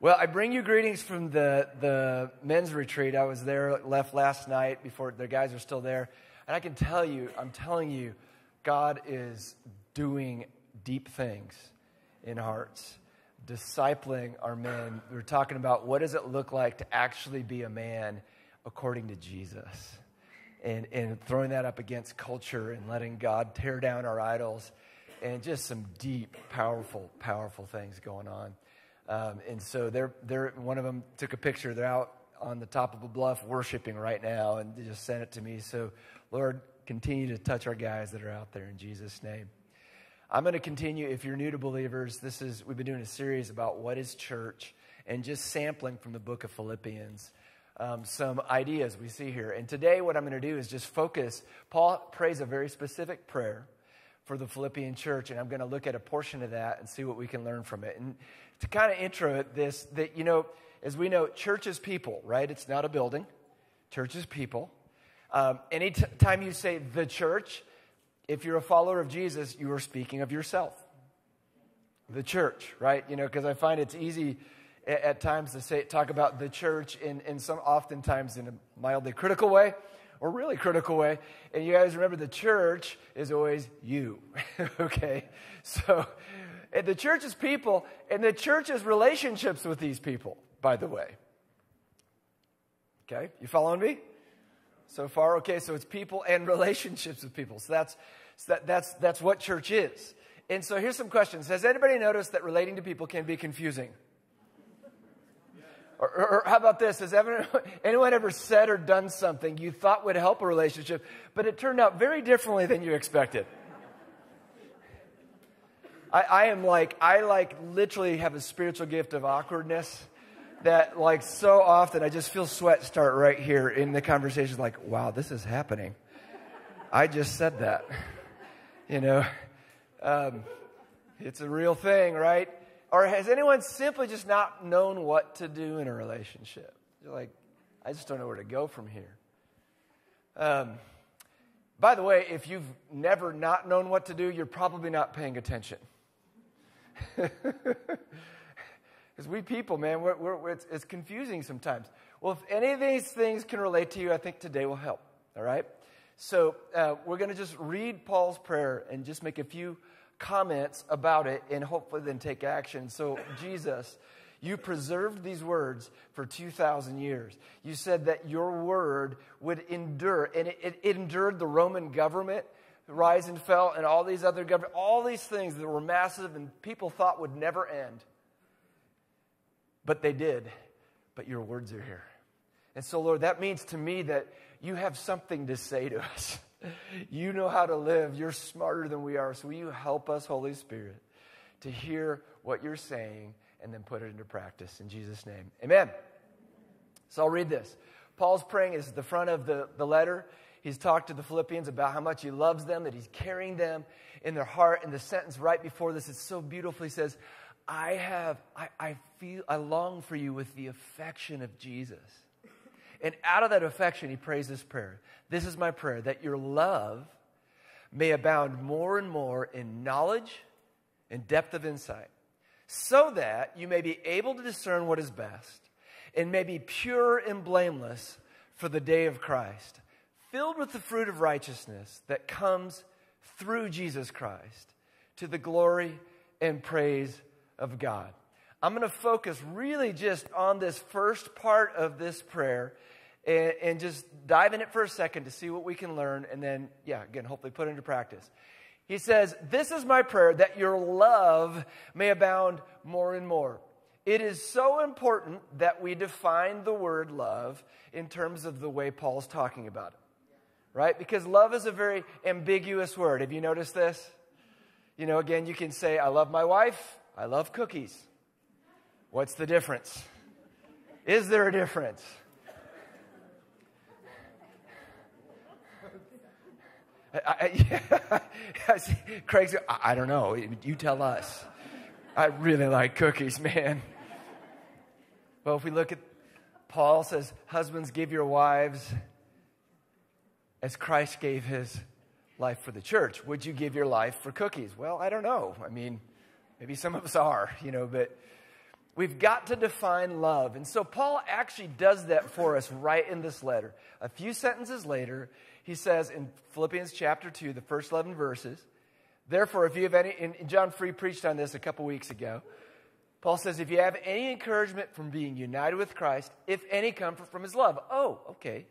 Well, I bring you greetings from the, the men's retreat. I was there, left last night before the guys are still there. And I can tell you, I'm telling you, God is doing deep things in hearts, discipling our men. We're talking about what does it look like to actually be a man according to Jesus. And, and throwing that up against culture and letting God tear down our idols and just some deep, powerful, powerful things going on. Um, and so they're, they're, one of them took a picture. They're out on the top of a bluff worshiping right now and they just sent it to me. So, Lord, continue to touch our guys that are out there in Jesus' name. I'm going to continue. If you're new to believers, this is we've been doing a series about what is church and just sampling from the book of Philippians um, some ideas we see here. And today, what I'm going to do is just focus. Paul prays a very specific prayer for the Philippian church, and I'm going to look at a portion of that and see what we can learn from it. And to kind of intro this, that, you know, as we know, church is people, right? It's not a building. Church is people. Um, anytime you say the church, if you're a follower of Jesus, you are speaking of yourself. The church, right? You know, because I find it's easy at, at, times to say talk about the church in, in some oftentimes in a mildly critical way or really critical way. And you guys remember the church is always you. okay? So the church is people, and the church is relationships with these people, by the way. Okay, you following me? So far, okay, so it's people and relationships with people. So that's, so that, that's, that's what church is. And so here's some questions. Has anybody noticed that relating to people can be confusing? Or, or, how about this? Has anyone ever said or done something you thought would help a relationship, but it turned out very differently than you expected? I, I am like, I like literally have a spiritual gift of awkwardness that like so often I just feel sweat start right here in the conversation like, wow, this is happening. I just said that. You know, um, it's a real thing, right? Or has anyone simply just not known what to do in a relationship? You're like, I just don't know where to go from here. Um, by the way, if you've never not known what to do, you're probably not paying attention. Because we people, man, we're, we're, it's, it's confusing sometimes. Well, if any of these things can relate to you, I think today will help. All right? So uh, we're going to just read Paul's prayer and just make a few comments about it and hopefully then take action. So, Jesus, you preserved these words for 2,000 years. You said that your word would endure, and it, it, endured the Roman government rise and fell, and all these other government, all these things that were massive and people thought would never end. But they did. But your words are here. And so, Lord, that means to me that you have something to say to us. You know how to live. You're smarter than we are. So, will you help us, Holy Spirit, to hear what you're saying and then put it into practice? In Jesus' name, amen. So, I'll read this. Paul's praying is the front of the, the letter. He's talked to the Philippians about how much he loves them, that he's carrying them in their heart. And the sentence right before this is so beautiful. He says, I have, I, I feel, I long for you with the affection of Jesus. And out of that affection, he prays this prayer. This is my prayer that your love may abound more and more in knowledge and depth of insight, so that you may be able to discern what is best and may be pure and blameless for the day of Christ filled with the fruit of righteousness that comes through Jesus Christ to the glory and praise of God. I'm going to focus really just on this first part of this prayer and, and, just dive in it for a second to see what we can learn and then, yeah, again, hopefully put into practice. He says, This is my prayer that your love may abound more and more. It is so important that we define the word love in terms of the way Paul's talking about it right? Because love is a very ambiguous word. Have you noticed this? You know, again, you can say, I love my wife, I love cookies. What's the difference? Is there a difference? I, I, yeah, Craig's, I, I don't know. You tell us. I really like cookies, man. Well, if we look at Paul says, Husbands, give your wives as Christ gave his life for the church. Would you give your life for cookies? Well, I don't know. I mean, maybe some of us are, you know, but We've got to define love. And so Paul actually does that for us right in this letter. A few sentences later, he says in Philippians chapter 2, the first 11 verses, Therefore, if you have any, and John Free preached on this a couple weeks ago. Paul says, if you have any encouragement from being united with Christ, if any comfort from his love. Oh, okay.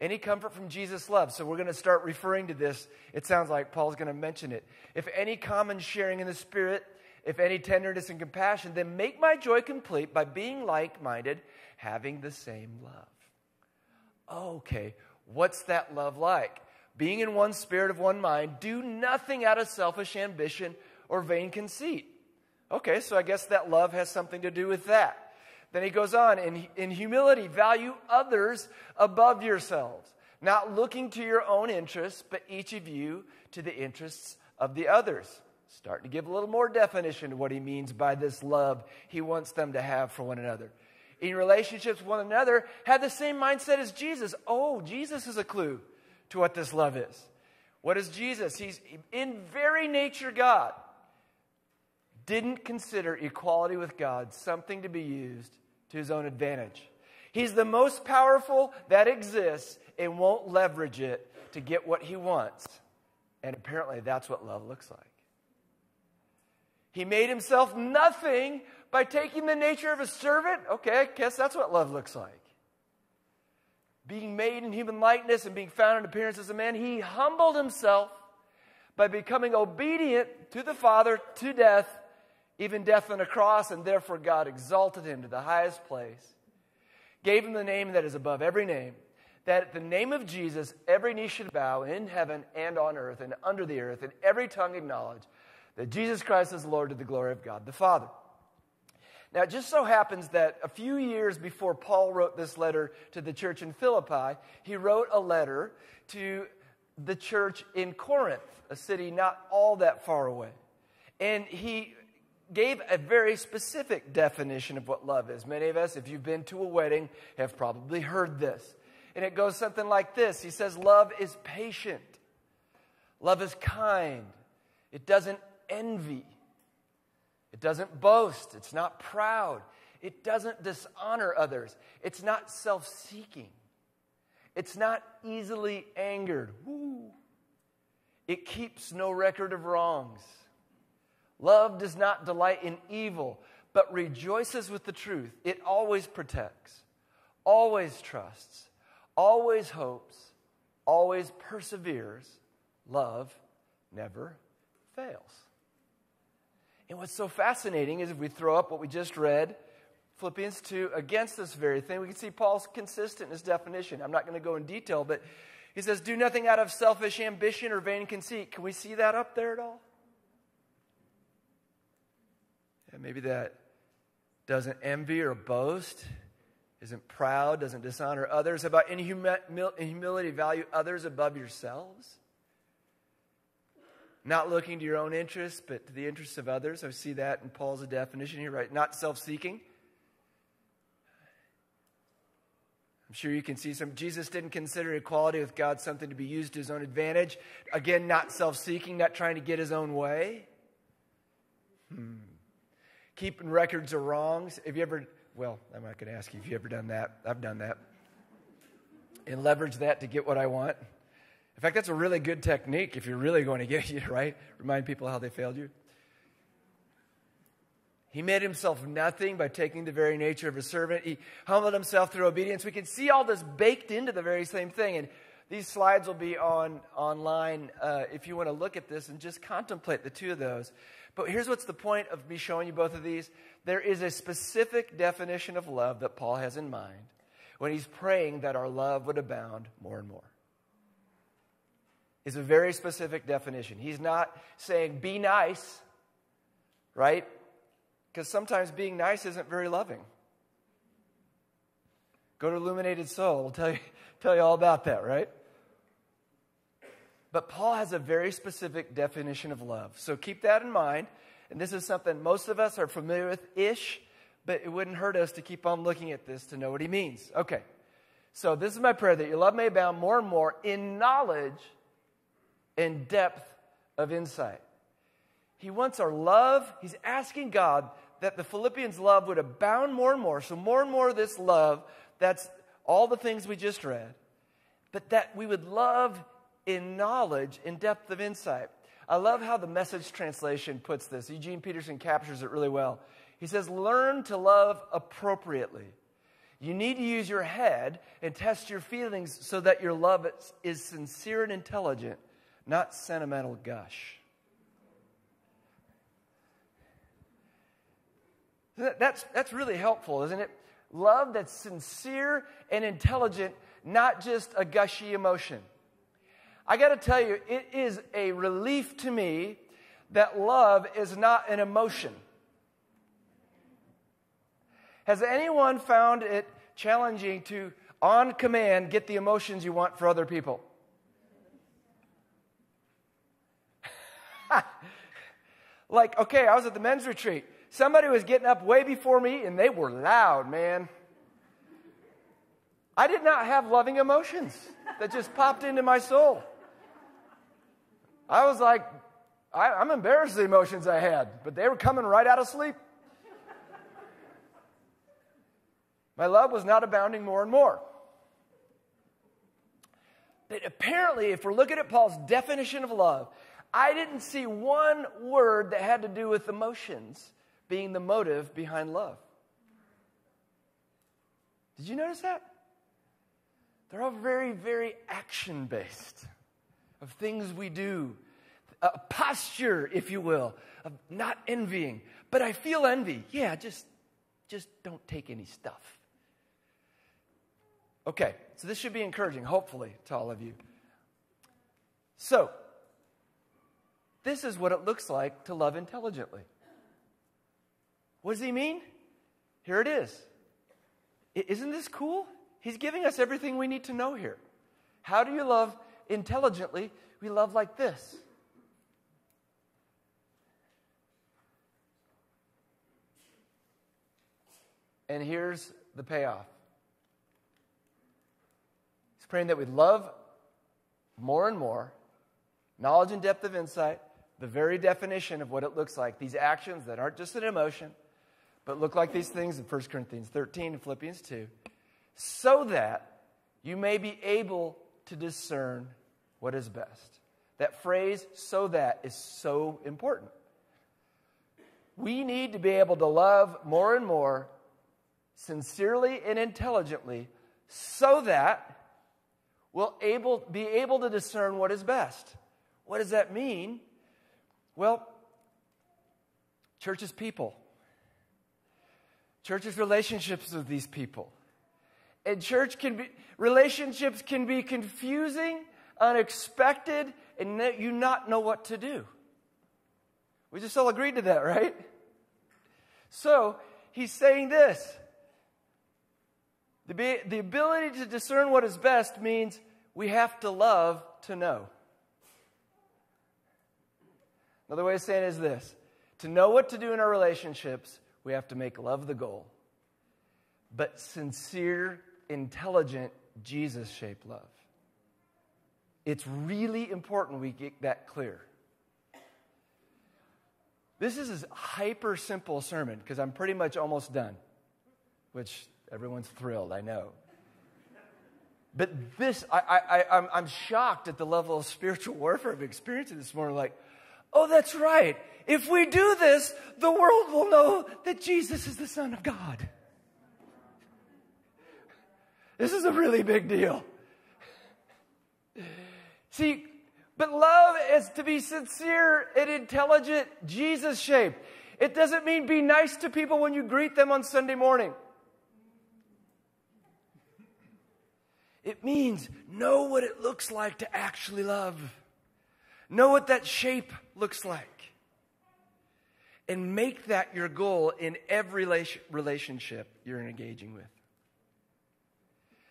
Any comfort from Jesus' love. So we're going to start referring to this. It sounds like Paul's going to mention it. If any common sharing in the Spirit, if any tenderness and compassion, then make my joy complete by being like minded, having the same love. Okay, what's that love like? being in one spirit of one mind, do nothing out of selfish ambition or vain conceit. Okay, so I guess that love has something to do with that. Then he goes on, in, in humility, value others above yourselves, not looking to your own interests, but each of you to the interests of the others. Starting to give a little more definition to what he means by this love he wants them to have for one another. In relationships with one another, have the same mindset as Jesus. Oh, Jesus is a clue to what this love is. What is Jesus? He's in very nature God. Didn't consider equality with God something to be used to his own advantage. He's the most powerful that exists and won't leverage it to get what he wants. And apparently, that's what love looks like. He made himself nothing by taking the nature of a servant. Okay, I guess that's what love looks like being made in human likeness and being found in appearance as a man, he humbled himself by becoming obedient to the Father to death, even death on a cross, and therefore God exalted him to the highest place, gave him the name that is above every name, that at the name of Jesus every knee should bow in heaven and on earth and under the earth, and every tongue acknowledge that Jesus Christ is Lord to the glory of God the Father. Now, it just so happens that a few years before Paul wrote this letter to the church in Philippi, he wrote a letter to the church in Corinth, a city not all that far away. And he gave a very specific definition of what love is. Many of us, if you've been to a wedding, have probably heard this. And it goes something like this He says, Love is patient, love is kind, it doesn't envy. It doesn't boast. It's not proud. It doesn't dishonor others. It's not self seeking. It's not easily angered. Woo. It keeps no record of wrongs. Love does not delight in evil, but rejoices with the truth. It always protects, always trusts, always hopes, always perseveres. Love never fails. And what's so fascinating is if we throw up what we just read, Philippians 2, against this very thing, we can see Paul's consistent in his definition. I'm not going to go in detail, but he says, Do nothing out of selfish ambition or vain conceit. Can we see that up there at all? Yeah, maybe that doesn't envy or boast, isn't proud, doesn't dishonor others. About in, humility, value others above yourselves not looking to your own interests, but to the interests of others. I see that in Paul's definition here, right? Not self seeking. I'm sure you can see some. Jesus didn't consider equality with God something to be used to his own advantage. Again, not self seeking, not trying to get his own way. Hmm. Keeping records of wrongs. Have you ever, well, I'm not going to ask you if you ever done that. I've done that. And leverage that to get what I want. In fact, that's a really good technique if you're really going to get you, right? Remind people how they failed you. He made himself nothing by taking the very nature of a servant. He humbled himself through obedience. We can see all this baked into the very same thing. And these slides will be on online uh, if you want to look at this and just contemplate the two of those. But here's what's the point of me showing you both of these. There is a specific definition of love that Paul has in mind when he's praying that our love would abound more and more is a very specific definition. He's not saying be nice, right? Because sometimes being nice isn't very loving. Go to Illuminated Soul, we'll tell you, tell you all about that, right? But Paul has a very specific definition of love. So keep that in mind. And this is something most of us are familiar with ish, but it wouldn't hurt us to keep on looking at this to know what he means. Okay. So this is my prayer that your love may abound more and more in knowledge and depth of insight. He wants our love. He's asking God that the Philippians' love would abound more and more. So, more and more of this love, that's all the things we just read, but that we would love in knowledge, in depth of insight. I love how the message translation puts this. Eugene Peterson captures it really well. He says, Learn to love appropriately. You need to use your head and test your feelings so that your love is sincere and intelligent, not sentimental gush. That's, that's really helpful, isn't it? Love that's sincere and intelligent, not just a gushy emotion. I got to tell you, it is a relief to me that love is not an emotion. Has anyone found it challenging to, on command, get the emotions you want for other people? like, okay, I was at the men's retreat. Somebody was getting up way before me, and they were loud, man. I did not have loving emotions that just popped into my soul. I was like, I, am embarrassed of the emotions I had, but they were coming right out of sleep. My love was not abounding more and more. But apparently, if we're looking at Paul's definition of love, I didn't see one word that had to do with emotions being the motive behind love. Did you notice that? They're all very, very action based of things we do, a posture, if you will, of not envying. But I feel envy. Yeah, just, just don't take any stuff. Okay, so this should be encouraging, hopefully, to all of you. So, this is what it looks like to love intelligently. What does he mean? Here it is. Isn't this cool? He's giving us everything we need to know here. How do you love intelligently? We love like this. And here's the payoff. He's praying that we love more and more, knowledge and depth of insight, the very definition of what it looks like, these actions that aren't just an emotion, but look like these things in 1 Corinthians 13 and Philippians 2, so that you may be able to discern what is best. That phrase, so that, is so important. We need to be able to love more and more, sincerely and intelligently, so that we'll able, be able to discern what is best. What does that mean? Well, church is people. Church's relationships with these people. And church can be, relationships can be confusing, unexpected, and you not know what to do. We just all agreed to that, right? So, he's saying this. The, the ability to discern what is best means we have to love to know. Another way of saying is this to know what to do in our relationships, we have to make love the goal. But sincere, intelligent, Jesus shaped love. It's really important we get that clear. This is a hyper simple sermon because I'm pretty much almost done, which everyone's thrilled, I know. But this, I, I, I, I'm shocked at the level of spiritual warfare I've experienced this morning. Like, oh, that's right. If we do this, the world will know that Jesus is the Son of God. This is a really big deal. See, but love is to be sincere and intelligent, Jesus shaped. It doesn't mean be nice to people when you greet them on Sunday morning. It means know what it looks like to actually love. Know what that shape looks like and make that your goal in every relationship you're engaging with.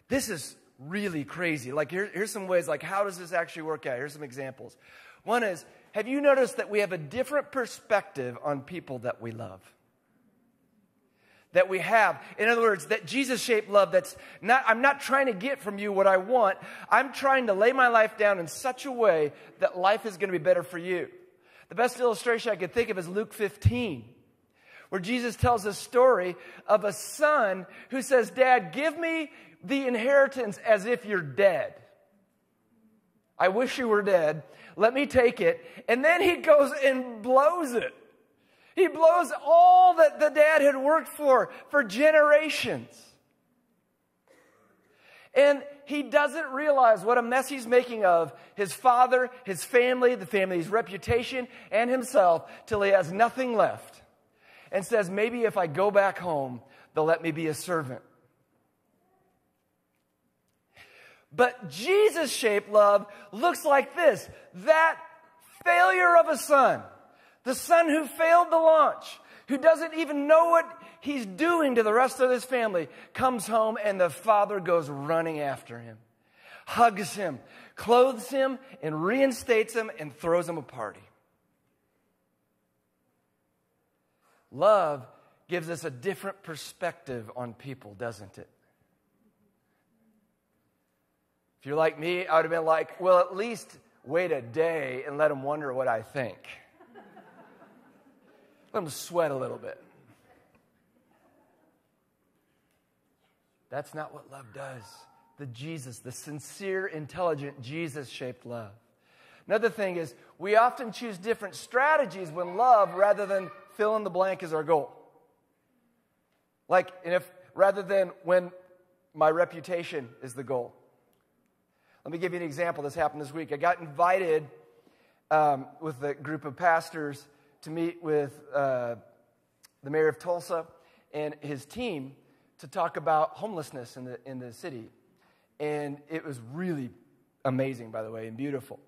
This is really crazy. Like, here, here's some ways, like, how does this actually work out? Here's some examples. One is, have you noticed that we have a different perspective on people that we love? That we have. In other words, that Jesus shaped love that's not, I'm not trying to get from you what I want. I'm trying to lay my life down in such a way that life is going to be better for you. The best illustration I could think of is Luke 15, where Jesus tells a story of a son who says, Dad, give me the inheritance as if you're dead. I wish you were dead. Let me take it. And then he goes and blows it. He blows all that the dad had worked for for generations. And he doesn't realize what a mess he's making of his father, his family, the family's reputation, and himself till he has nothing left. And says, maybe if I go back home, they'll let me be a servant. But Jesus shaped love looks like this that failure of a son, the son who failed the launch, who doesn't even know what he's doing to the rest of his family, comes home and the father goes running after him, hugs him, clothes him, and reinstates him and throws him a party. Love gives us a different perspective on people, doesn't it? If you're like me, I would have been like, well, at least wait a day and let them wonder what I think. let them sweat a little bit. That's not what love does. The Jesus, the sincere, intelligent, Jesus shaped love. Another thing is, we often choose different strategies when love rather than fill in the blank is our goal. Like, and if rather than when my reputation is the goal. Let me give you an example. This happened this week. I got invited um, with a group of pastors to meet with uh, the mayor of Tulsa and his team to talk about homelessness in the, in the city. And it was really amazing, by the way, and beautiful.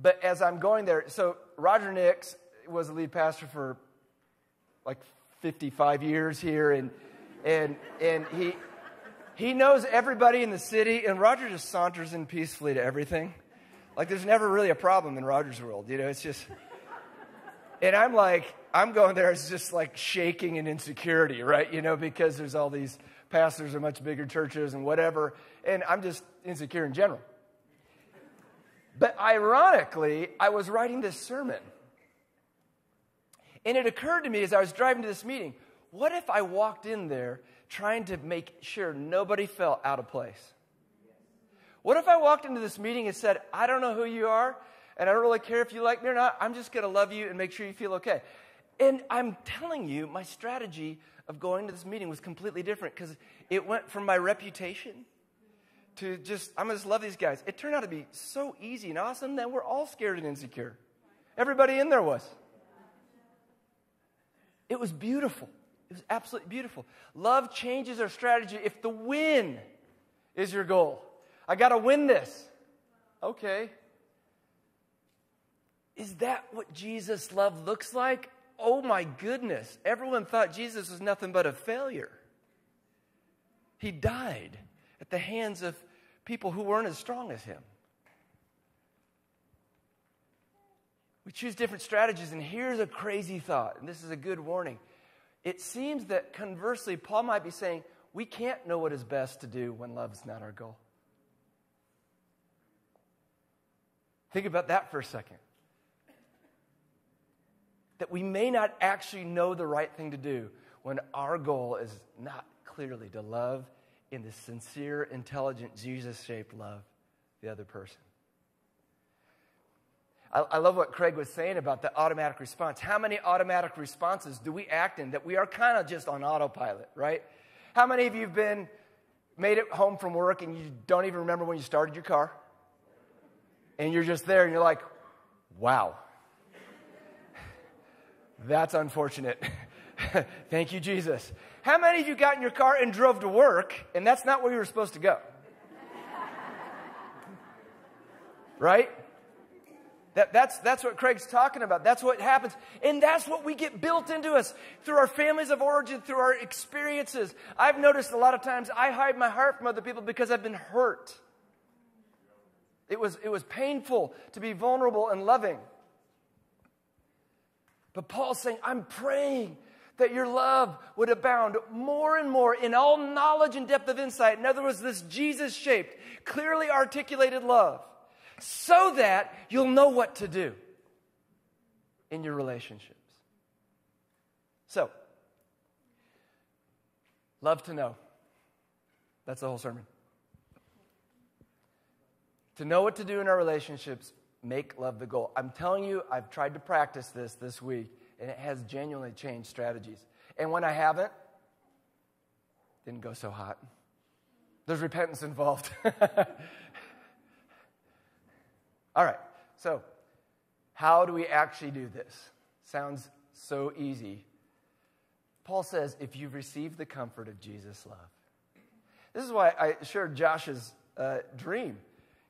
But as I'm going there, so Roger Nix was the lead pastor for like 55 years here, and, and, and he, he knows everybody in the city, and Roger just saunters in peacefully to everything. Like there's never really a problem in Roger's world, you know, it's just. And I'm like, I'm going there, it's just like shaking in insecurity, right? You know, because there's all these pastors of much bigger churches and whatever, and I'm just insecure in general. But ironically, I was writing this sermon. And it occurred to me as I was driving to this meeting what if I walked in there trying to make sure nobody felt out of place. What if I walked into this meeting and said, I don't know who you are, and I don't really care if you like me or not, I'm just going to love you and make sure you feel okay. And I'm telling you, my strategy of going to this meeting was completely different because it went from my reputation to just, I'm going to just love these guys. It turned out to be so easy and awesome that we're all scared and insecure. Everybody in there was. It was beautiful. It was absolutely beautiful. Love changes our strategy if the win is your goal. I got to win this. Okay. Is that what Jesus' love looks like? Oh my goodness. Everyone thought Jesus was nothing but a failure. He died at the hands of people who weren't as strong as him. We choose different strategies, and here's a crazy thought, and this is a good warning. It seems that conversely, Paul might be saying, we can't know what is best to do when love's not our goal. Think about that for a second. That we may not actually know the right thing to do when our goal is not clearly to love in the sincere, intelligent, Jesus shaped love the other person. I, I love what Craig was saying about the automatic response. How many automatic responses do we act in that we are kind of just on autopilot, right? How many of you have been made it home from work and you don't even remember when you started your car? And you're just there and you're like, wow. That's unfortunate. Thank you, Jesus. How many of you got in your car and drove to work and that's not where you were supposed to go? right? That, that's, that's what Craig's talking about. That's what happens. And that's what we get built into us through our families of origin, through our experiences. I've noticed a lot of times I hide my heart from other people because I've been hurt. It was, it was painful to be vulnerable and loving. But Paul's saying, I'm praying that your love would abound more and more in all knowledge and depth of insight. In other words, this Jesus shaped, clearly articulated love so that you'll know what to do in your relationships. So, Love to know. That's the whole sermon. To know what to do in our relationships, make love the goal. I'm telling you, I've tried to practice this this week, and it has genuinely changed strategies. And when I haven't, didn't go so hot. There's repentance involved. All right, so how do we actually do this? Sounds so easy. Paul says, if you've received the comfort of Jesus' love. This is why I shared Josh's uh, dream.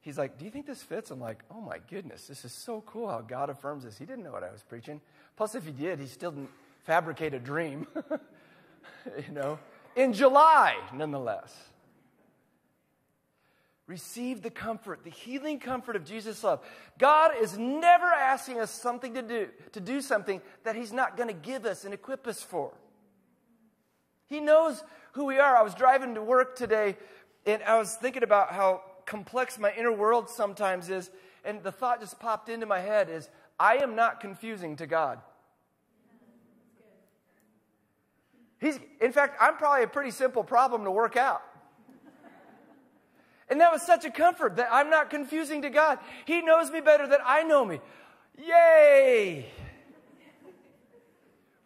He's like, Do you think this fits? I'm like, Oh my goodness, this is so cool how God affirms this. He didn't know what I was preaching. Plus, if he did, he still didn't fabricate a dream, you know, in July, nonetheless. Receive the comfort, the healing comfort of Jesus' love. God is never asking us something to do, to do something that He's not going to give us and equip us for. He knows who we are. I was driving to work today and I was thinking about how complex my inner world sometimes is, and the thought just popped into my head is I am not confusing to God. He's, in fact, I'm probably a pretty simple problem to work out. And that was such a comfort that I'm not confusing to God. He knows me better than I know me. Yay!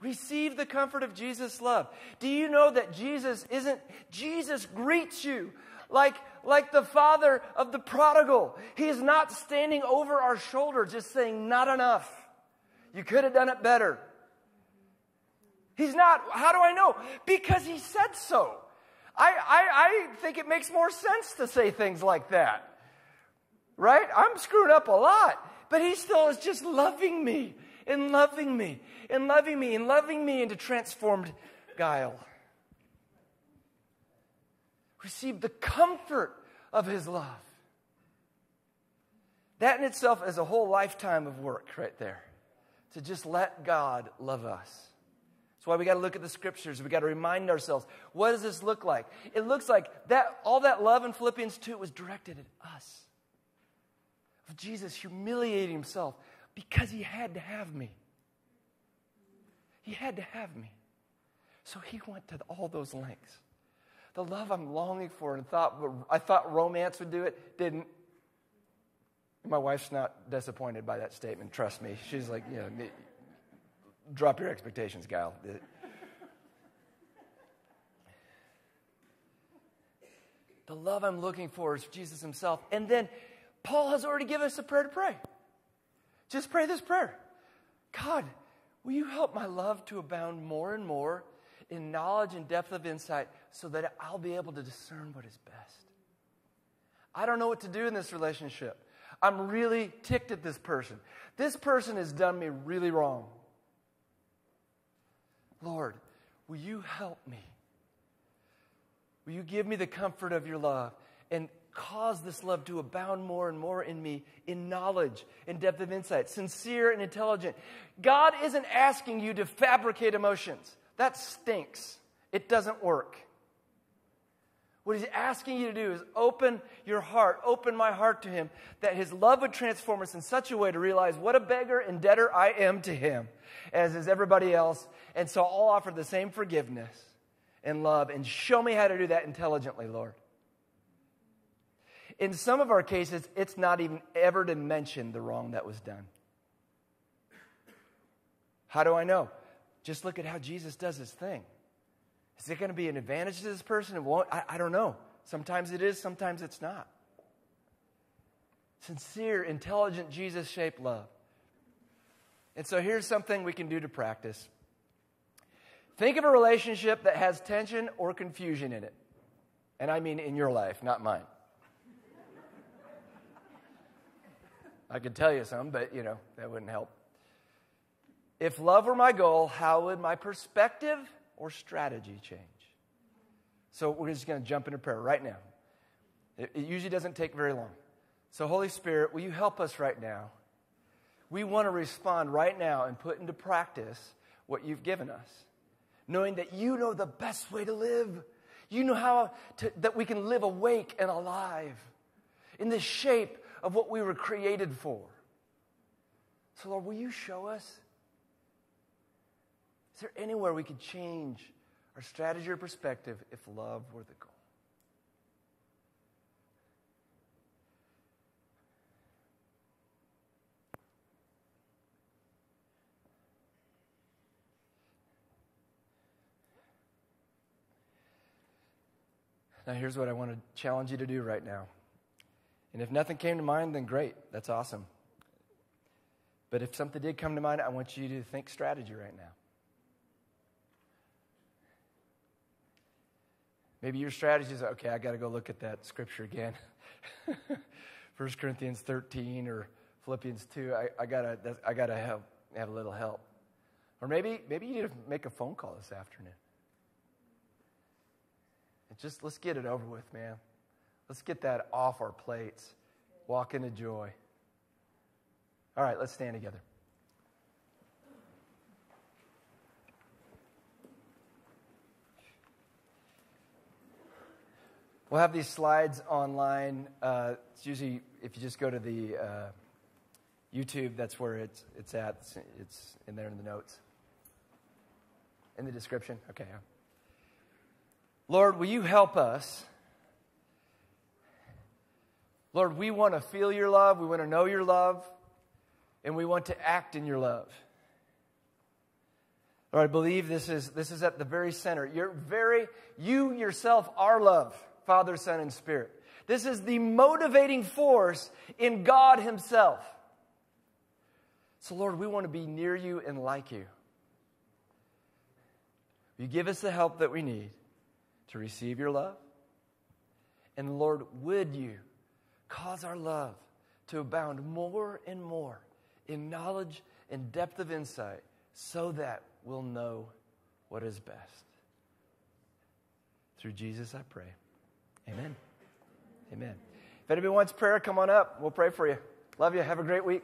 Receive the comfort of Jesus' love. Do you know that Jesus isn't, Jesus greets you like, like the father of the prodigal. He is not standing over our shoulder just saying, not enough. You could have done it better. He's not. How do I know? Because he said so. I, I, I think it makes more sense to say things like that. Right? I'm screwing up a lot, but he still is just loving me and loving me and loving me and loving me into transformed Gyle. Receive the comfort of his love. That in itself is a whole lifetime of work right there. To just let God love us. That's why we got to look at the scriptures. We got to remind ourselves what does this look like? It looks like that all that love in Philippians 2 was directed at us. Of Jesus humiliating himself because he had to have me. He had to have me. So he went to all those lengths. The love I'm longing for and thought I thought romance would do it, didn't. My wife's not disappointed by that statement, trust me. She's like, you know, drop your expectations, gal. The love I'm looking for is Jesus himself. And then Paul has already given us a prayer to pray. Just pray this prayer God, will you help my love to abound more and more in knowledge and depth of insight so that I'll be able to discern what is best? I don't know what to do in this relationship. I'm really ticked at this person. This person has done me really wrong. Lord, will you help me? Will you give me the comfort of your love and cause this love to abound more and more in me in knowledge and depth of insight, sincere and intelligent? God isn't asking you to fabricate emotions. That stinks. It doesn't work. What he's asking you to do is open your heart, open my heart to him, that his love would transform us in such a way to realize what a beggar and debtor I am to him, as is everybody else. And so I'll offer the same forgiveness and love and show me how to do that intelligently, Lord. In some of our cases, it's not even ever to mention the wrong that was done. How do I know? Just look at how Jesus does his thing. Is it going to be an advantage to this person? It won't. I, I don't know. Sometimes it is, sometimes it's not. Sincere, intelligent, Jesus shaped love. And so here's something we can do to practice. Think of a relationship that has tension or confusion in it. And I mean in your life, not mine. I could tell you some, but you know, that wouldn't help. If love were my goal, how would my perspective or strategy change? So we're just going to jump into prayer right now. It, it usually doesn't take very long. So, Holy Spirit, will you help us right now? We want to respond right now and put into practice what you've given us, knowing that you know the best way to live. You know how to, that we can live awake and alive in the shape of what we were created for. So, Lord, will you show us? Is there anywhere we could change our strategy or perspective if love were the goal. Now, here's what I want to challenge you to do right now. And if nothing came to mind, then great. That's awesome. But if something did come to mind, I want you to think strategy right now. Maybe your strategy is okay, I got to go look at that scripture again. 1 Corinthians 13 or Philippians 2. I, I got to I gotta have, have a little help. Or maybe, maybe you need to make a phone call this afternoon. And just let's get it over with, man. Let's get that off our plates. Walk into joy. All right, let's stand together. We'll have these slides online. Uh, it's usually, if you just go to the uh, YouTube, that's where it's, it's at. It's, it's, in there in the notes. In the description? Okay. Lord, will you help us? Lord, we want to feel your love. We want to know your love. And we want to act in your love. Lord, I believe this is, this is at the very center. You're very, you yourself are love. Father, Son, and Spirit. This is the motivating force in God Himself. So, Lord, we want to be near you and like you. You give us the help that we need to receive your love. And Lord, would you cause our love to abound more and more in knowledge and depth of insight so that we'll know what is best. Through Jesus, I pray. Amen. Amen. If anybody wants prayer, come on up. We'll pray for you. Love you. Have a great week.